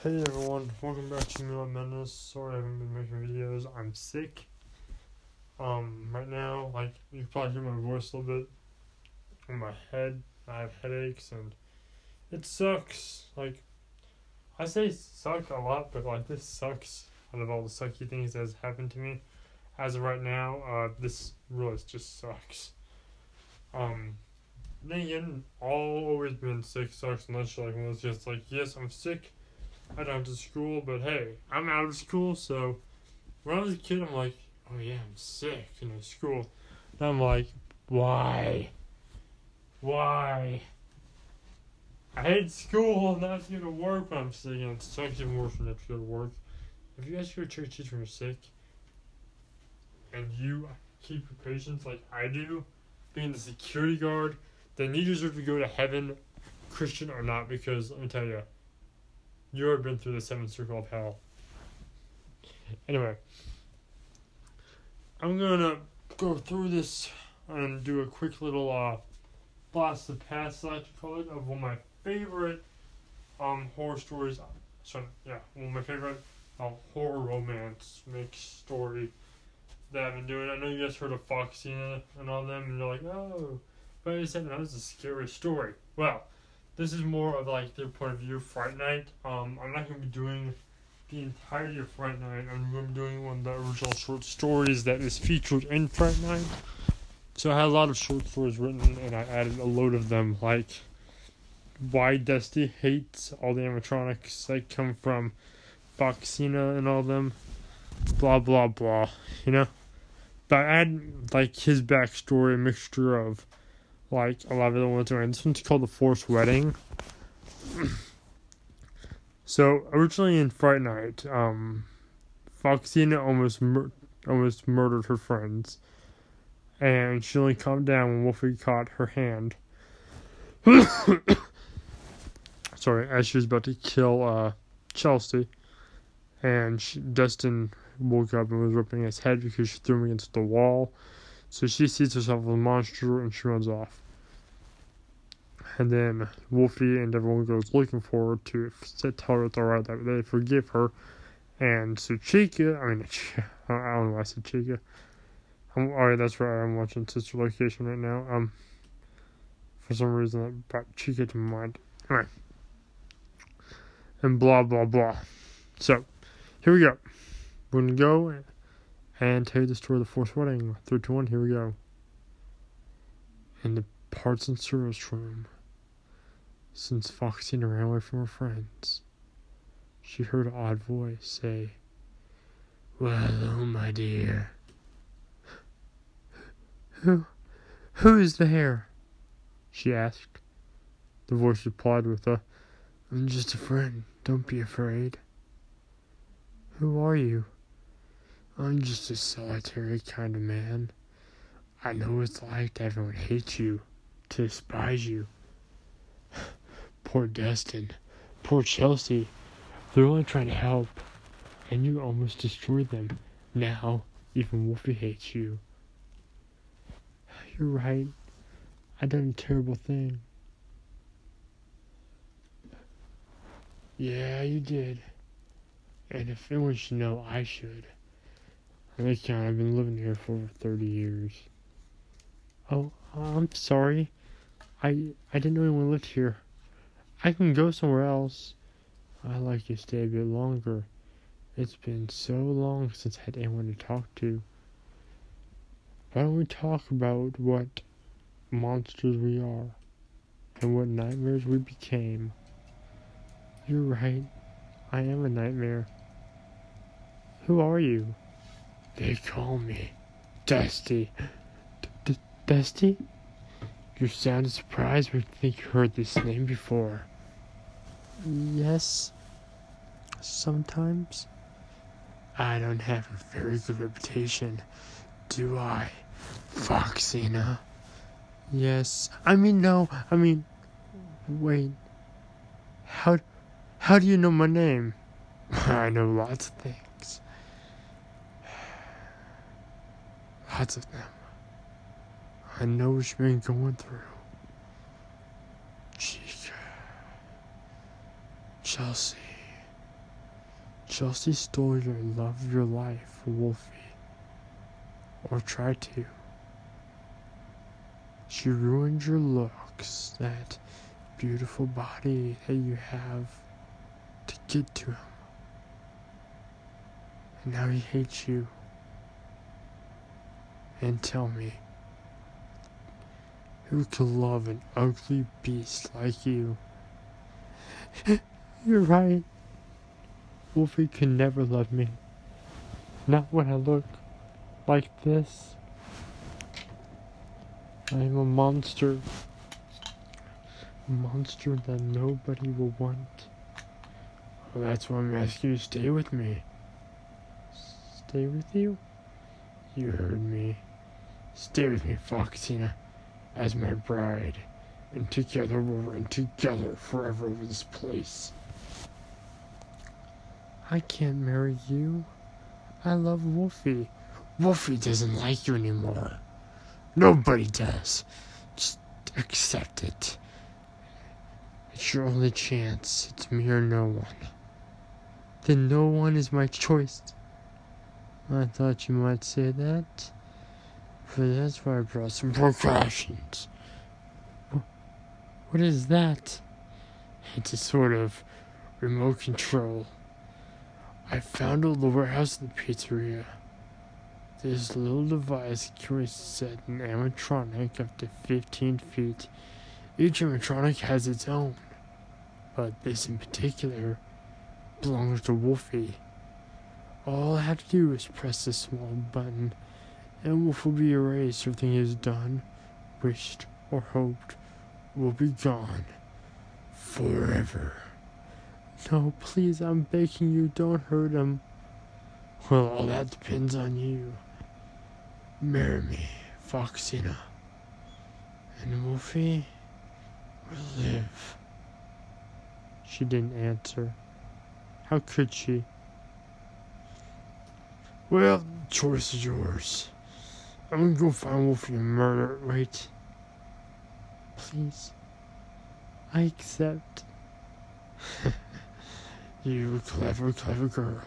Hey everyone, welcome back to Mila Menace. Sorry I haven't been making videos. I'm sick. Um, right now, like you probably hear my voice a little bit in my head. I have headaches and it sucks. Like I say suck a lot, but like this sucks out of all the sucky things that has happened to me. As of right now, uh, this really just sucks. Um, then again, all always been sick sucks unless you're like when it's just like, yes, I'm sick. I don't have to school, but hey, I'm out of school, so when I was a kid, I'm like, oh yeah, I'm sick, you know, school. And I'm like, why? Why? I hate school, and I have to work when I'm sick, and it sucks even worse when I have to go work. If you go to church teacher when you're sick, and you keep your patience like I do, being the security guard, then you deserve to go to heaven, Christian or not, because let me tell you, you have been through the seventh circle of hell. Anyway, I'm gonna go through this and do a quick little uh blast of past, like to call it, of one of my favorite um horror stories. Sorry, yeah, one of my favorite uh, horror romance mix story that I've been doing. I know you guys heard of Foxina and all them, and you're like, oh, but I said that was a scary story. Well, this is more of like their point of view, Fright Night. Um, I'm not gonna be doing the entirety of Fright Night. I'm gonna be doing one of the original short stories that is featured in Fright Night. So I had a lot of short stories written, and I added a load of them, like why Dusty hates all the animatronics that come from Foxina and all them, blah blah blah, you know. But I had like his backstory, a mixture of like a lot of the ones around. This one's called the Forced Wedding. so originally in Fright Night, um, Foxina almost mur- almost murdered her friends, and she only calmed down when Wolfie caught her hand. Sorry, as she was about to kill uh, Chelsea, and she, Dustin woke up and was ripping his head because she threw him against the wall. So she sees herself as a monster and she runs off. And then Wolfie and everyone goes looking for her to tell her it's alright that they forgive her. And so Chica, I mean, I don't know why I said Chica. I'm, alright, that's right, I'm watching Sister Location right now. Um, for some reason that brought Chica to mind. Anyway. And blah, blah, blah. So, here we go. We're gonna go and tell you the story of the Forced Wedding. Three, two, one, here we go. In the parts and service room, since Foxina ran away from her friends, she heard an odd voice say, Well, hello, my dear. Who, who is there? She asked. The voice replied with a, I'm just a friend. Don't be afraid. Who are you? I'm just a solitary kind of man. I know it's like everyone hate you, to despise you. Poor Dustin. Poor Chelsea. They're only trying to help, and you almost destroyed them. Now, even Wolfie hates you. You're right. I done a terrible thing. Yeah, you did. And if anyone should know, I should. This count, I've been living here for over 30 years. Oh, I'm sorry. I I didn't know anyone lived here. I can go somewhere else. I'd like to stay a bit longer. It's been so long since I had anyone to talk to. Why don't we talk about what monsters we are and what nightmares we became? You're right. I am a nightmare. Who are you? They call me Dusty. D- D- Dusty? You sounded surprised when you think you heard this name before. Yes. Sometimes. I don't have a very good reputation, do I, Foxina? Yes. I mean, no. I mean, wait. How, how do you know my name? I know lots of things. Lots of them. I know what you've been going through. Chica. Chelsea. Chelsea stole your love of your life, Wolfie. Or tried to. She ruined your looks, that beautiful body that you have to get to him. And now he hates you. And tell me, who could love an ugly beast like you? You're right. Wolfie can never love me. Not when I look like this. I am a monster. A monster that nobody will want. Well, that's why I'm asking you to stay with me. Stay with you? You heard me. Stay with me, Foxina, as my bride, and together we'll reign together forever over this place. I can't marry you. I love Wolfie. Wolfie doesn't like you anymore. Nobody does. Just accept it. It's your only chance. It's me or no one. Then no one is my choice. I thought you might say that. That's why I brought some precautions. What is that? It's a sort of remote control. I found it in the warehouse of the pizzeria. This little device carries set an animatronic up to 15 feet. Each animatronic has its own, but this in particular belongs to Wolfie. All I have to do is press this small button, and will be erased. Everything he has done, wished, or hoped will be gone forever. No, please, I'm begging you, don't hurt him. Well, all that depends on you. Marry me, Foxina, and Wolfie will live. She didn't answer. How could she? Well, choice is yours. I'm gonna go find Wolfie and murder. Wait. Please. I accept. You clever, clever girl.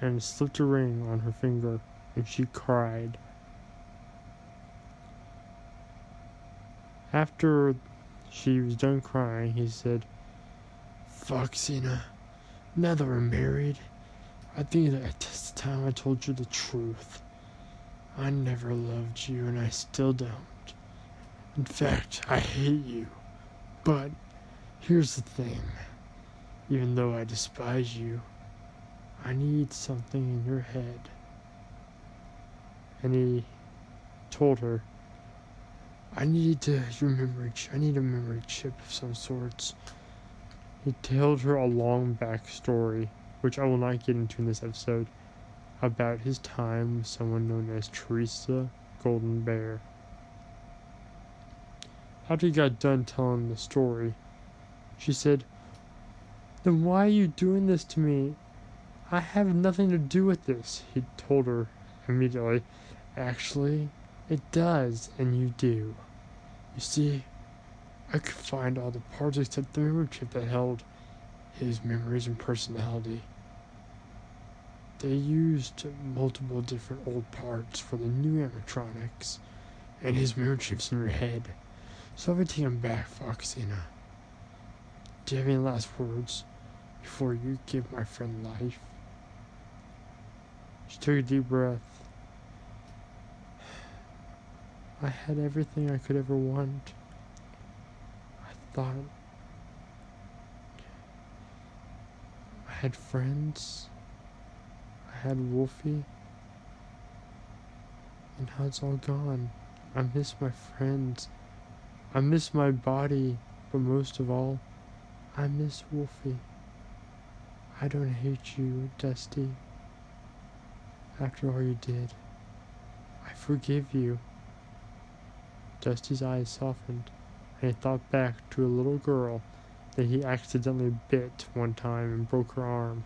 And slipped a ring on her finger, and she cried. After she was done crying, he said, Foxina, now that we're married, I think that it's time I told you the truth. I never loved you, and I still don't. In fact, I hate you. But here's the thing. Even though I despise you, I need something in your head. And he told her, I need to your memory I need a memory chip of some sorts. He told her a long backstory, which I will not get into in this episode, about his time with someone known as Teresa Golden Bear. After he got done telling the story, she said, then why are you doing this to me? I have nothing to do with this, he told her immediately. Actually, it does, and you do. You see, I could find all the parts except the memory chip that held his memories and personality. They used multiple different old parts for the new animatronics, and his mm-hmm. memory chip's in your head. So I've taken back, Foxina. Do you have any last words? before you give my friend life. She took a deep breath. I had everything I could ever want. I thought I had friends. Had Wolfie. And now it's all gone. I miss my friends. I miss my body. But most of all, I miss Wolfie. I don't hate you, Dusty. After all you did, I forgive you. Dusty's eyes softened, and he thought back to a little girl that he accidentally bit one time and broke her arm.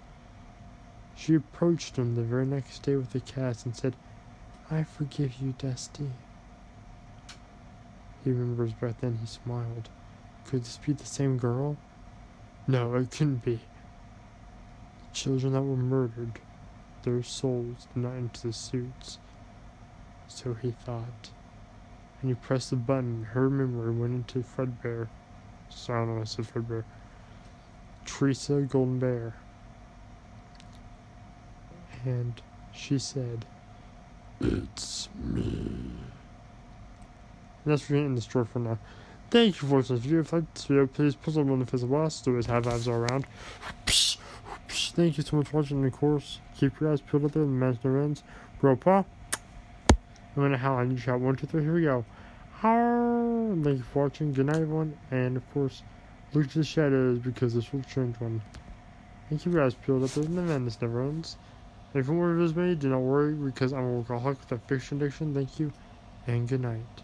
She approached him the very next day with the cast and said, I forgive you, Dusty. He remembers back then he smiled. Could this be the same girl? No, it couldn't be The children that were murdered, their souls did not enter the suits. So he thought. And he pressed the button, her memory went into Fredbear. Sorry, I don't know I said Fredbear. Teresa Golden Bear. And she said, It's me. And that's we're in the store for now. Thank you for watching this video. If you like this video, please put on the face of us. Do always have vibes all around. Thank you so much for watching. And of course, keep your eyes peeled out there. The man's no ends. Bro, pa. gonna howl I need shot. One, two, three. Here we go. Thank you for watching. Good night, everyone. And of course, look to the shadows because this will change one. Thank you guys peeled up there. The madness never ends. If more videos made, do not worry because I'm a workaholic with a fiction addiction. Thank you and good night.